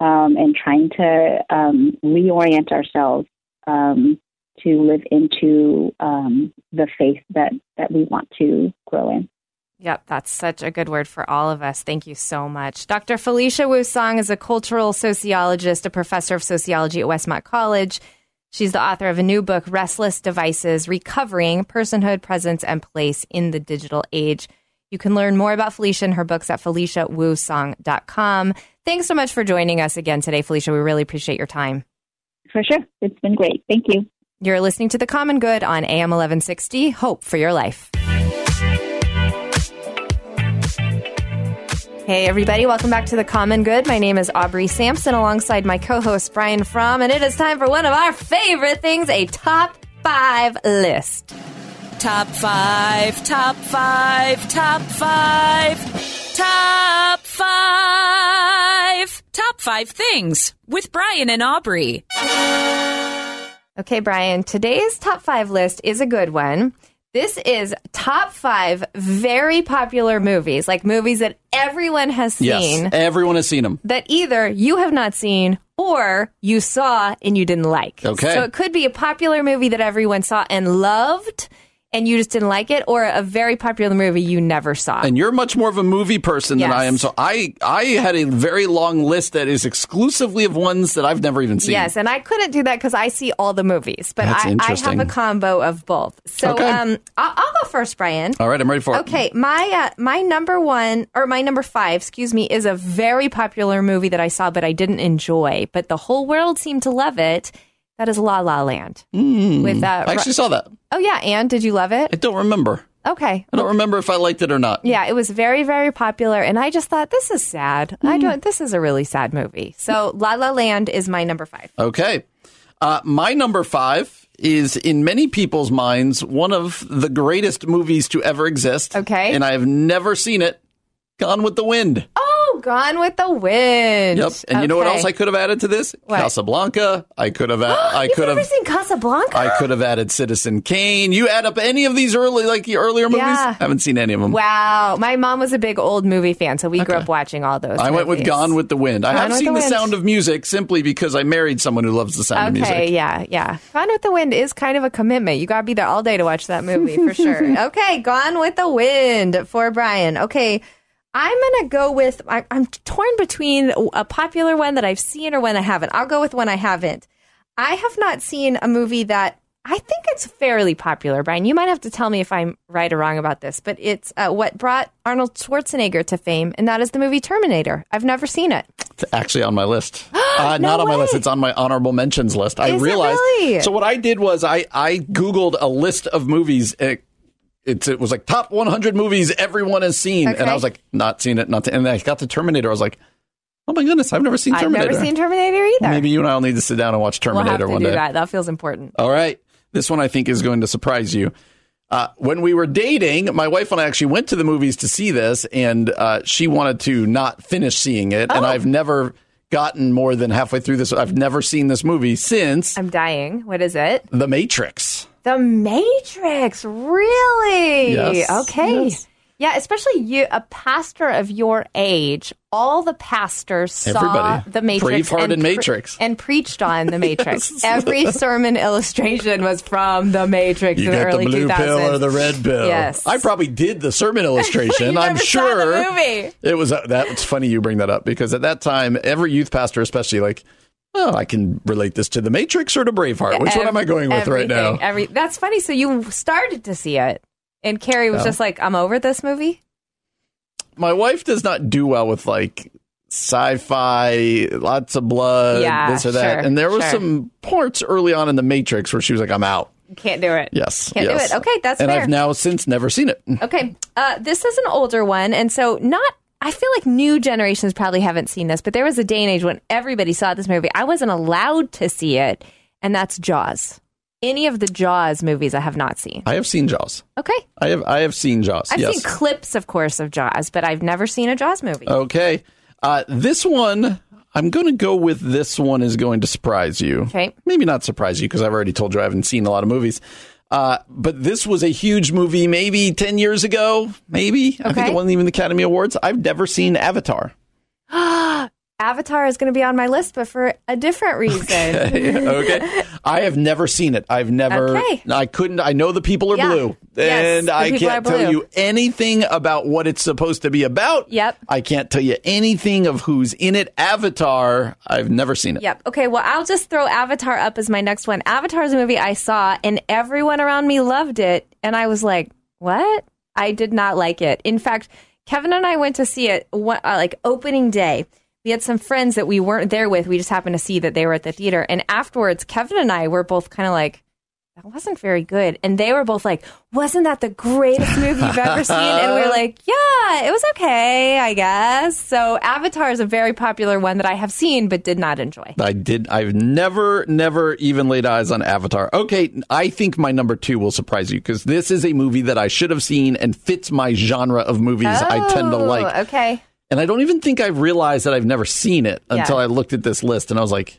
um, and trying to um, reorient ourselves um, to live into um, the faith that that we want to grow in. Yep, that's such a good word for all of us. Thank you so much. Dr. Felicia Wu Song is a cultural sociologist, a professor of sociology at Westmont College. She's the author of a new book, Restless Devices Recovering Personhood, Presence, and Place in the Digital Age. You can learn more about Felicia and her books at feliciawusong.com. Thanks so much for joining us again today, Felicia. We really appreciate your time. For sure, it's been great. Thank you. You're listening to The Common Good on AM 1160. Hope for your life. Hey, everybody, welcome back to The Common Good. My name is Aubrey Sampson alongside my co host Brian Fromm, and it is time for one of our favorite things a top five list. Top five, top five, top five, top five, top five things with Brian and Aubrey. Okay, Brian, today's top five list is a good one. This is top five very popular movies, like movies that everyone has seen. Yes, everyone has seen them. that either you have not seen or or you saw and you didn't like. Okay. So it could be a popular movie that everyone saw and loved and you just didn't like it, or a very popular movie you never saw. And you're much more of a movie person than I am. So I I had a very long list that is exclusively of ones that I've never even seen. Yes, and I couldn't do that because I see all the movies, but I, I have a combo of both. So Okay. um, I'll, I'll go first, Brian. All right, I'm ready for it. Okay, my uh, my number one or my number five, excuse me, is a very popular movie that I saw but I didn't enjoy, but the whole world seemed to love it. That is La La Land. With uh, Hmm. I actually saw that. oh yeah, and did you love it? I don't remember. Okay, I don't remember if I liked it or not. yeah, it was very very popular, and I just thought this is sad. Hmm. I don't. This is a really sad movie. So La La Land is my number five. Okay. Uh, my number five is in many people's minds one of the greatest movies to ever exist. Okay. And I have never seen it. Gone with the Wind. Oh, Gone with the Wind. Yep. And you know what else I could have added to this? What? Casablanca. I could have. I could have. seen Casablanca? I could have added Citizen Kane. You add up any of these early, like the earlier movies? Yeah. Haven't seen any of them. Wow, my mom was a big old movie fan, so we grew up watching all those. I went with. Gone with the Wind. I Gone have with seen the the, Sound of Music simply because I married someone who loves the Sound of Okay, Music. yeah, yeah. Gone with the Wind is kind of a commitment. You got to be there all day to watch that movie for sure. Okay, Gone with the Wind for Brian. Okay, I'm gonna go with. I, I'm torn between a popular one that I've seen or one I haven't. I'll go with one I haven't. I have not seen a movie that I think it's fairly popular, Brian. You might have to tell me if I'm right or wrong about this, but it's uh, what brought Arnold Schwarzenegger to fame, and that is the movie Terminator. I've never seen it. It's actually on my list. uh, No not on my list. It's on my honorable mentions list. I Is realized. really? So what I did was I I googled a list of movies. It, it's, it was like top 100 movies everyone has seen, and I was like, not seen it, not. And then I got to Terminator. I was like, oh my goodness, I've never seen Terminator. I've never seen Terminator either. Maybe you and I will need to sit down and watch we'll Terminator to one day. that. That feels important. All right. This one I think is going to surprise you. Uh, when we were dating, my wife and I actually went to the movies to see this, and uh, she wanted to not finish seeing it. Oh. And I've never gotten more than halfway through this. I've never seen this movie since I'm dying. What is it? The Matrix. The Matrix. Really? Yes. Okay. Yes. Yeah, especially you, a pastor of your age. All the pastors saw Everybody. the Matrix Braveheart and pre- and preached on the Matrix. Yes. Every sermon illustration was from the Matrix You in the get the blue 2000s. pill or the red pill. Yes. I probably did the sermon illustration. I'm sure it was. Uh, that's funny you bring that up because at that time, every youth pastor, especially, like, oh, I can relate this to the Matrix or to Braveheart. Which one am I going with right now? Every, that's funny. So you started to see it, and Carrie was Yeah. just like, "I'm over this movie." my wife does not do well with like sci-fi, lots of blood, Yeah, this or that. sure, and there were sure. some parts early on in the Matrix where she was like, "I'm out." Can't do it. Yes, Can't do it. Okay, that's and fair. I've now since never seen it. Okay, uh, this is an older one, and so not. I feel like new generations probably haven't seen this, but there was a day and age when everybody saw this movie. I wasn't allowed to see it, and that's Jaws. Any of the Jaws movies I have not seen. I have seen Jaws. Okay, I have I have seen Jaws. I've yes. seen clips, of course, of Jaws, but I've never seen a Jaws movie. okay. Uh, this one, I'm going to go with. This one is going to surprise you. Okay. Maybe not surprise you because I've already told you I haven't seen a lot of movies. Uh, but this was a huge movie maybe 10 years ago. Maybe. I think it wasn't even the Academy Awards. I've never seen Avatar. Avatar is going to be on my list, but for a different reason. okay. I have never seen it. I've never. Okay. I couldn't. I know the people are Yeah. blue, Yes, and I can't tell you anything about what it's supposed to be about. Yep. I can't tell you anything of who's in it. Avatar. I've never seen it. Yep. Okay. Well, I'll just throw Avatar up as my next one. Avatar is a movie I saw, and everyone around me loved it, and I was like, "What?" I did not like it. In fact, Kevin and I went to see it one, uh, like opening day. We had some friends that we weren't there with. We just happened to see that they were at the theater, and afterwards, Kevin and I were both kind of like. That wasn't very good. And they were both like, Wasn't that the greatest movie you've ever seen? And we were like, Yeah, it was okay, I guess. So Avatar is a very popular one that I have seen but did not enjoy. I did. I've never, never even laid eyes on Avatar. Okay, I think my number two will surprise you because this is a movie that I should have seen and fits my genre of movies I tend to Oh, like. Okay. And I don't even think I've realized that I've never seen it until Yeah. I looked at this list and I was like,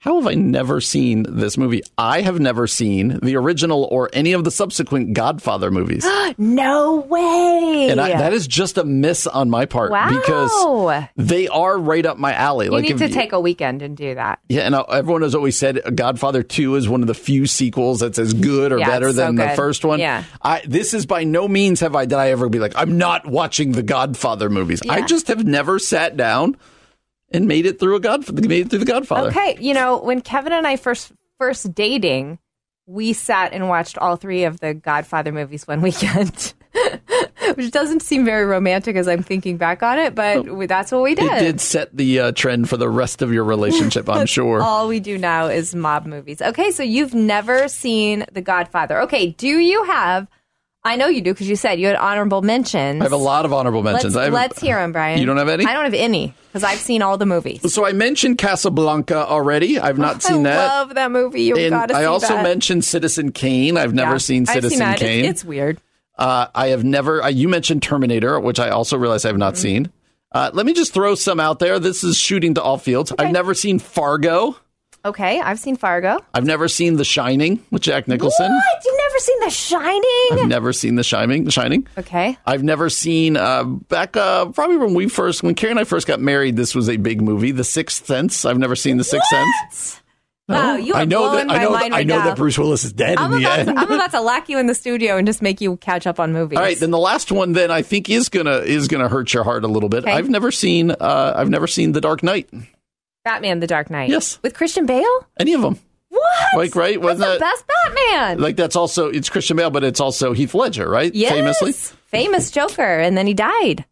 How have I never seen this movie? I have never seen the original or any of the subsequent Godfather movies. No way. And I, that is just a miss on my part Wow. because they are right up my alley. you like need to take a weekend and do that. yeah, and everyone has always said Godfather Two is one of the few sequels that's as good or Yeah, better so than the first one. Yeah. I, this is by no means have I did I ever be like I'm not watching the Godfather movies. I just have never sat down and made it through a God made it through the Godfather. Okay, you know, when Kevin and I first first dating, we sat and watched all three of the Godfather movies one weekend. Which doesn't seem very romantic as I'm thinking back on it, but we- that's what we did. It did set the uh, trend for the rest of your relationship, I'm sure. All we do now is mob movies. Okay, so you've never seen The Godfather. Okay, do you have? I know you do because you said you had honorable mentions. I have a lot of honorable mentions. Let's, have, let's hear them, Brian. You don't have any? I don't have any because I've seen all the movies. So I mentioned Casablanca already. I've not seen I that. I love that movie. You've got to see I also that. mentioned Citizen Kane. I've never Yeah, seen Citizen that. Kane. It's, weird. Uh, I have never. Uh, you mentioned Terminator, which I also realize I have Mm-hmm. not seen. Uh, let me just throw some out there. This is shooting to all fields. I've never seen Fargo. Okay, I've seen Fargo. I've never seen The Shining with Jack Nicholson. What? You've never seen The Shining? I've never seen The Shining. The Shining. Okay. I've never seen uh, back uh, probably when we first when Carrie and I first got married. This was a big movie, The Sixth Sense. I've never seen The Sixth Sense. Wow, you are I know blowing that I my know mind that, I know now. that Bruce Willis is dead I'm in the about, end. to, I'm about to lock you in the studio and just make you catch up on movies. All right, then the last one then I think is gonna is gonna hurt your heart a little bit. Okay. I've never seen uh, I've never seen The Dark Knight. Batman: The Dark Knight. Yes. with Christian Bale. Any of them? What? Like right? Wasn't the that best Batman. like that's also it's Christian Bale, but it's also Heath Ledger, right? yes, Famously. famous Joker, and then he died.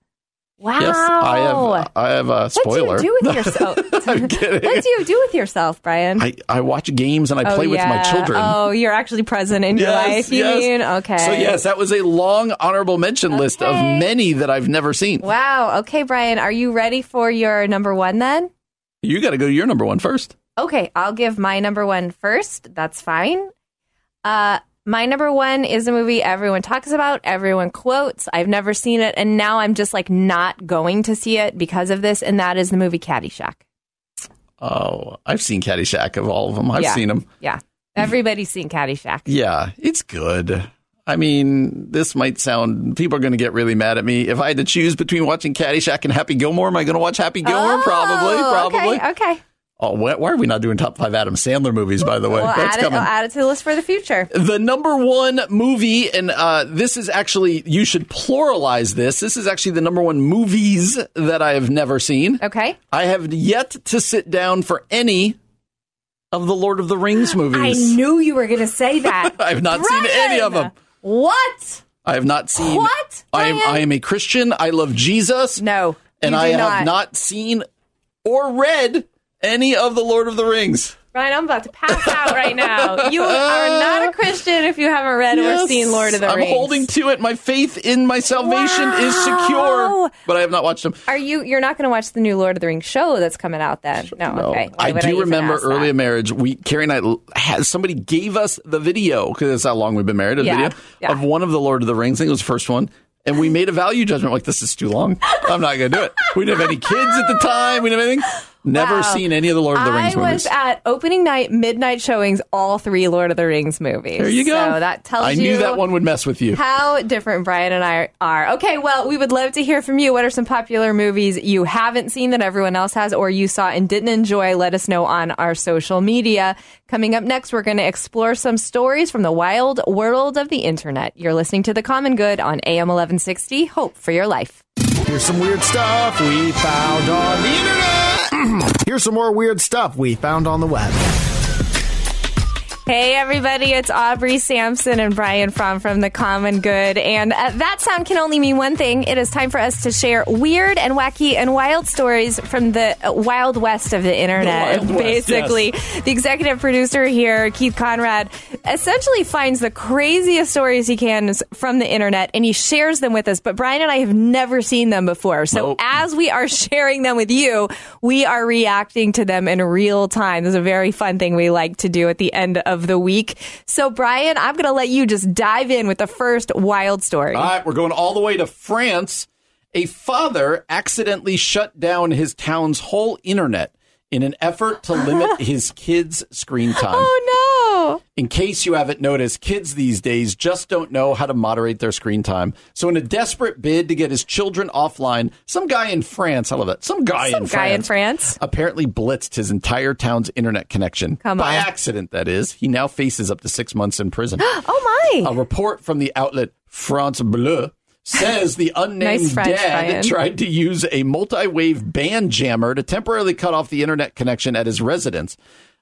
Wow. Yes, I have. I have a spoiler. What do you do with yourself? I'm kidding. what do you do with yourself, Brian? I, I watch games and I play oh, with my children. Oh, you're actually present in your life. You yes. mean okay? So yes, that was a long honorable mention list of many that I've never seen. Wow. Okay, Brian, are you ready for your number one then? You got to go to your number one first. Okay, I'll give my number one first. That's fine. Uh, my number one is a movie everyone talks about, everyone quotes. I've never seen it, and now I'm just like not going to see it because of this, and that is the movie Caddyshack. Oh, I've seen Caddyshack of all of them. I've Yeah. seen them. Yeah, everybody's seen Caddyshack. Yeah, it's good. I mean, this might sound people are going to get really mad at me if I had to choose between watching Caddyshack and Happy Gilmore. Am I going to watch Happy Gilmore? probably, Oh, probably. Okay, okay. Oh, why, are we not doing top five Adam Sandler movies? By the way, We'll that's add, it, coming. we'll add it to the list for the future. The number one movie, and uh, this is actually, you should pluralize this. This is actually the number one movies that I have never seen. Okay. I have yet to sit down for any of the Lord of the Rings movies. I knew you were going to say that. I have not seen any of them. What? I have not seen. What, I am. I am a Christian. I love Jesus. No. and you I do have not seen or read any of the Lord of the Rings. Brian, I'm about to pass out right now. You are not a Christian if you haven't read or Yes, seen Lord of the Rings. I'm holding to it. My faith in my salvation is secure, but I have not watched them. Are you? You're not going to watch the new Lord of the Rings show that's coming out then? No. No, okay. I do even remember early that? in marriage. We Carrie and I had somebody gave us the video because that's how long we've been married. A Yeah, video yeah. of one of the Lord of the Rings. I think it was the first one. And we made a value judgment like this is too long. I'm not going to do it. We didn't have any kids at the time. We didn't have anything. Never Wow. seen any of the Lord of the Rings I Rings was at opening night, midnight showings, all three Lord of the Rings movies. there you go. So that tells you. I knew that one would mess with you. How different Brian and I are. Okay, well, we would love to hear from you. What are some popular movies you haven't seen that everyone else has or you saw and didn't enjoy? Let us know on our social media. Coming up next, we're going to explore some stories from the wild world of the internet. You're listening to The Common Good on AM 1160. Hope for your life. Here's some weird stuff we found on the internet. Here's some more weird stuff we found on the web. Hey everybody, it's Aubrey Sampson and Brian Fromm from The Common Good. And uh, that sound can only mean one thing. It is time for us to share weird and wacky and wild stories from the wild west of the internet. Wild West, Basically, the executive producer here, Keith Conrad, essentially finds the craziest stories he can from the internet and he shares them with us. But Brian and I have never seen them before. So Nope. as we are sharing them with you, we are reacting to them in real time. This is a very fun thing we like to do at the end of the week. So, Brian, I'm going to let you just dive in with the first wild story. All right, we're going all the way to France. A father accidentally shut down his town's whole internet in an effort to limit his kids' screen time. Oh In case you haven't noticed, kids these days just don't know how to moderate their screen time. So, in a desperate bid to get his children offline, some guy in France, I love that, some guy, Some in, guy in France France. apparently blitzed his entire town's internet connection. Come By on. accident, that is. He now faces up to six months in prison. Oh my! A report from the outlet France Bleu says the unnamed Nice French, dad Brian. tried to use a multi-wave band jammer to temporarily cut off the internet connection at his residence.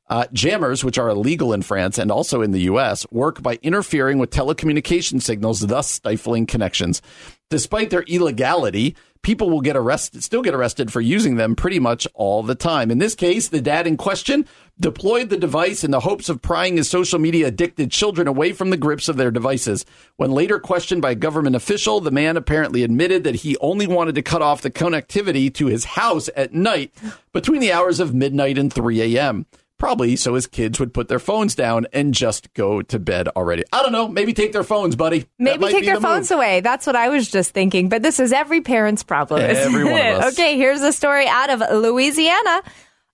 Uh, jammers, which are illegal in France and also in the U.S., work by interfering with telecommunication signals, thus stifling connections. Despite their illegality, people will get arrested, still get arrested for using them pretty much all the time. In this case, the dad in question deployed the device in the hopes of prying his social media addicted children away from the grips of their devices. When later questioned by a government official, the man apparently admitted that he only wanted to cut off the connectivity to his house at night between the hours of midnight and 3 a.m. Probably so his kids would put their phones down and just go to bed already. I don't know. Maybe take their phones, buddy. Maybe take their the phones move. away. That's what I was just thinking. But this is every parent's problem. Every one of us. Okay, here's a story out of Louisiana.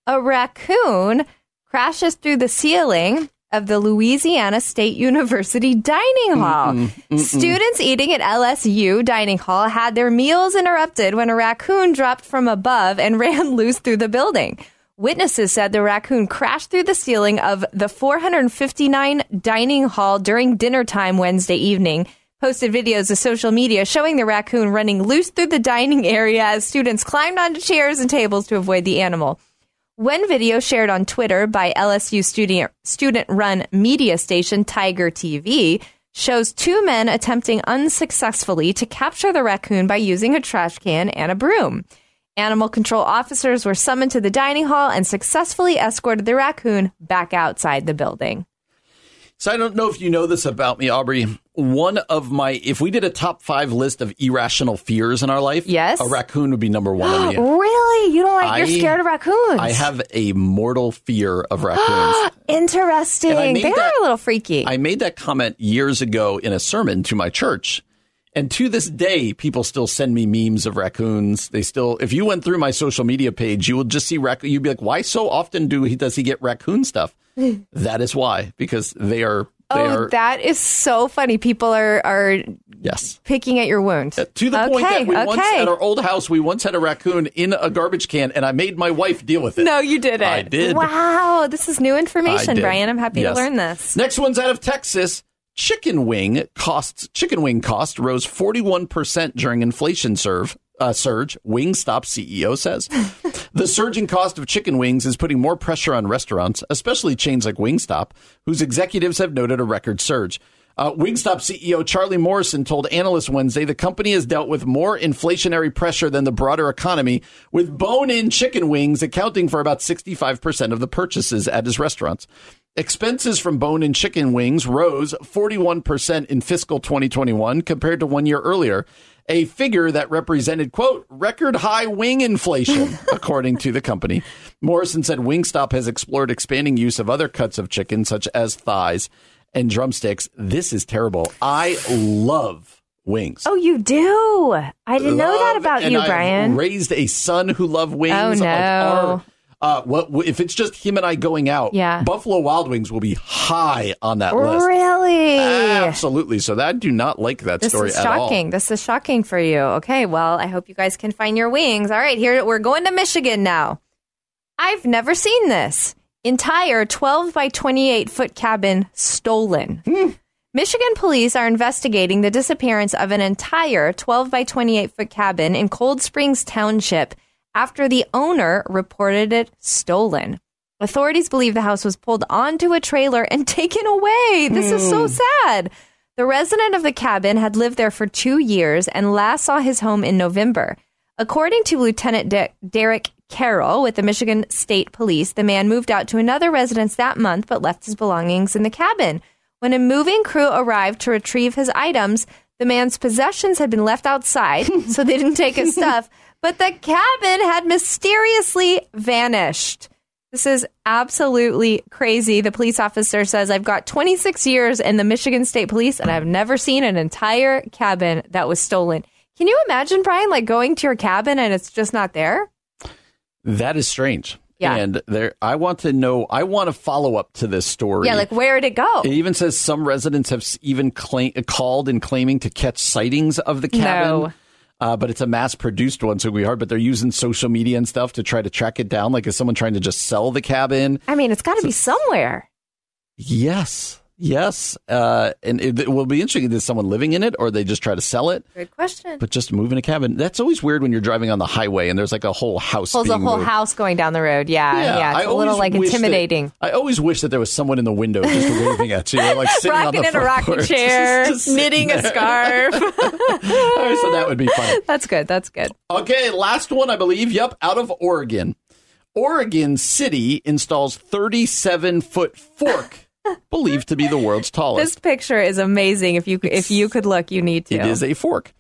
A raccoon crashes through the ceiling of the Louisiana State University dining hall. Students eating at LSU dining hall had their meals interrupted when a raccoon dropped from above and ran loose through the building. Witnesses said the raccoon crashed through the ceiling of the 459 dining hall during dinner time Wednesday evening. Posted videos to social media showing the raccoon running loose through the dining area as students climbed onto chairs and tables to avoid the animal. One video shared on Twitter by LSU student student run media station Tiger TV shows two men attempting unsuccessfully to capture the raccoon by using a trash can and a broom. Animal control officers were summoned to the dining hall and successfully escorted the raccoon back outside the building. So I don't know if you know this about me, Aubrey. One of my, if we did a top five list of irrational fears in our life, Yes. a raccoon would be number one on really? You don't like? I- you're scared of raccoons? I have a mortal fear of raccoons. Interesting. And I made They that- are a little freaky. I made that comment years ago in a sermon to my church. And to this day, people still send me memes of raccoons. They still, if you went through my social media page, you will just see raccoon. You'd be like, why so often do he, does he get raccoon stuff? that is why, because they are, they oh, are, that is so funny. People are are yes. picking at your wound. Uh, to the okay, point that we okay. once at our old house, we once had a raccoon in a garbage can, and I made my wife deal with it. no, you didn't. I did. Wow, this is new information. Brian. I'm happy Yes. to learn this. Next one's out of Texas. Chicken wing costs chicken wing cost rose 41% during inflation serve, uh, surge, Wingstop CEO says. the surging cost of chicken wings is putting more pressure on restaurants, especially chains like Wingstop, whose executives have noted a record surge. Uh, Wingstop CEO Charlie Morrison told analysts Wednesday the company has dealt with more inflationary pressure than the broader economy, with bone in chicken wings accounting for about 65% of the purchases at his restaurants. Expenses from bone and chicken wings rose 41% in fiscal 2021 compared to one year earlier, a figure that represented, quote, record high wing inflation, according to the company. Morrison said Wingstop has explored expanding use of other cuts of chicken, such as thighs and drumsticks. This is terrible. I love wings. Oh, you do? I didn't know that about you, I've Brian. raised a son who loved wings. Oh, Like, no. our- uh, what if it's just him and I going out? Yeah. Buffalo Wild Wings will be high on that list. Really? Absolutely. So that I do not like that This story is at all. shocking. This is shocking for you. Okay, well, I hope you guys can find your wings. All right, here we're going to Michigan now. I've never seen this. Entire 12 by 28 foot cabin stolen. Michigan police are investigating the disappearance of an entire 12 by 28 foot cabin in Cold Springs Township after the owner reported it stolen. Authorities believe the house was pulled onto a trailer and taken away. This is so hmm. sad. The resident of the cabin had lived there for two years and last saw his home in November. According to Lieutenant De- Derek Carroll with the Michigan State Police, the man moved out to another residence that month but left his belongings in the cabin. When a moving crew arrived to retrieve his items, the man's possessions had been left outside, so they didn't take his stuff, but the cabin had mysteriously vanished. This is absolutely crazy. The police officer says, I've got 26 years in the Michigan State Police and I've never seen an entire cabin that was stolen. Can you imagine, Brian, like going to your cabin and it's just not there? That is strange. Yeah. And there, I want to know. I want to follow up to this story. Yeah, like where did it go? It even says some residents have even claim, called and claiming to catch sightings of the cabin. No. Uh, but it's a mass produced one, so we hard. But they're using social media and stuff to try to track it down. Like, is someone trying to just sell the cabin? I mean, it's got to be somewhere. Yes, yes. Uh, and it, it will be interesting. Is someone living in it, or they just try to sell it? Good question. But just moving a cabin. That's always weird when you're driving on the highway and there's like a whole house. Pulls a whole moved. house going down the road. Yeah, yeah. I it's a little like wish that- intimidating. I always wish that there was someone in the window just waving at you, like sitting on the in a rocking porch, chair, just sitting knitting a scarf. I thought that would be fun. That's good. That's good. Okay, last one, I believe. Yep, out of Oregon. Oregon City installs 37 foot fork, believed to be the world's tallest. This picture is amazing. If you if you could look, you need to. It is a fork.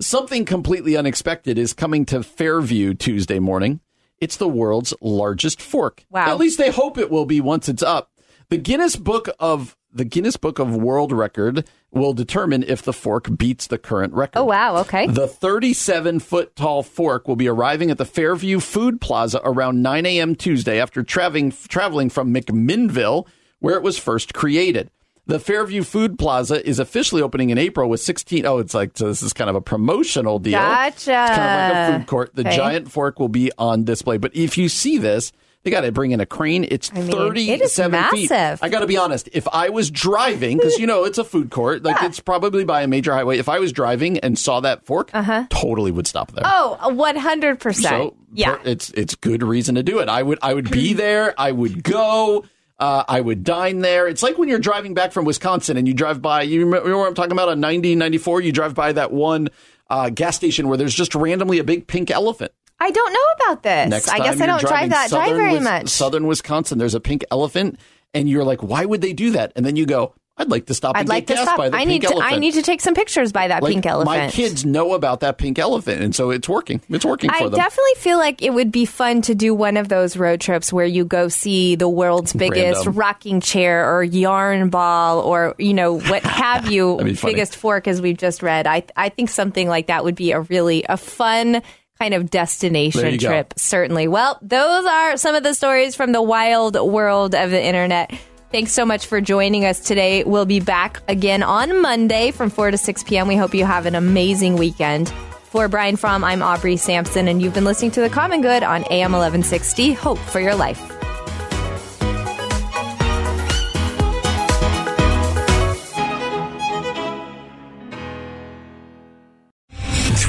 Something completely unexpected is coming to Fairview Tuesday morning. It's the world's largest fork. Wow. At least they hope it will be once it's up. The Guinness Book of the Guinness Book of World Record will determine if the fork beats the current record. Oh wow. Okay. The 37 foot tall fork will be arriving at the Fairview Food Plaza around 9 a.m. Tuesday after traveling, traveling from McMinnville, where it was first created. The Fairview Food Plaza is officially opening in April with 16. Oh, it's like, so this is kind of a promotional deal. Gotcha. It's kind of like a food court. The Okay. giant fork will be on display. But if you see this, they got to bring in a crane. It's I mean, 37 it is feet. I got to be honest. If I was driving, because you know it's a food court, like it's probably by a major highway. If I was driving and saw that fork, uh-huh. totally would stop there. Oh, Oh, one hundred percent. So Yeah. per- it's it's good reason to do it. I would I would be there. I would go. Uh, I would dine there. It's like when you're driving back from Wisconsin and you drive by. You remember, what I'm talking about on 90, 94? You drive by that one uh, gas station where there's just randomly a big pink elephant. I don't know about this. Next I guess I don't drive that drive very much. Southern Wisconsin, there's a pink elephant, and you're like, why would they do that? And then you go, I'd like to stop I'd and like to stop. by the I pink need to. elephant. I need to take some pictures by that Like, pink elephant. My kids know about that pink elephant, and so it's working. It's working for I definitely feel like it would be fun to do one of those road trips where you go see the world's biggest Random. rocking chair or yarn ball or you know what have you That'd be funny. biggest fork as we've just read. I I think something like that would be a really a fun kind of destination you go. trip certainly. Well, those are some of the stories from the wild world of the internet. Thanks so much for joining us today. We'll be back again on Monday from 4 to 6 p.m. We hope you have an amazing weekend. For Brian Fromm, I'm Aubrey Sampson, and you've been listening to The Common Good on AM 1160. Hope for your life.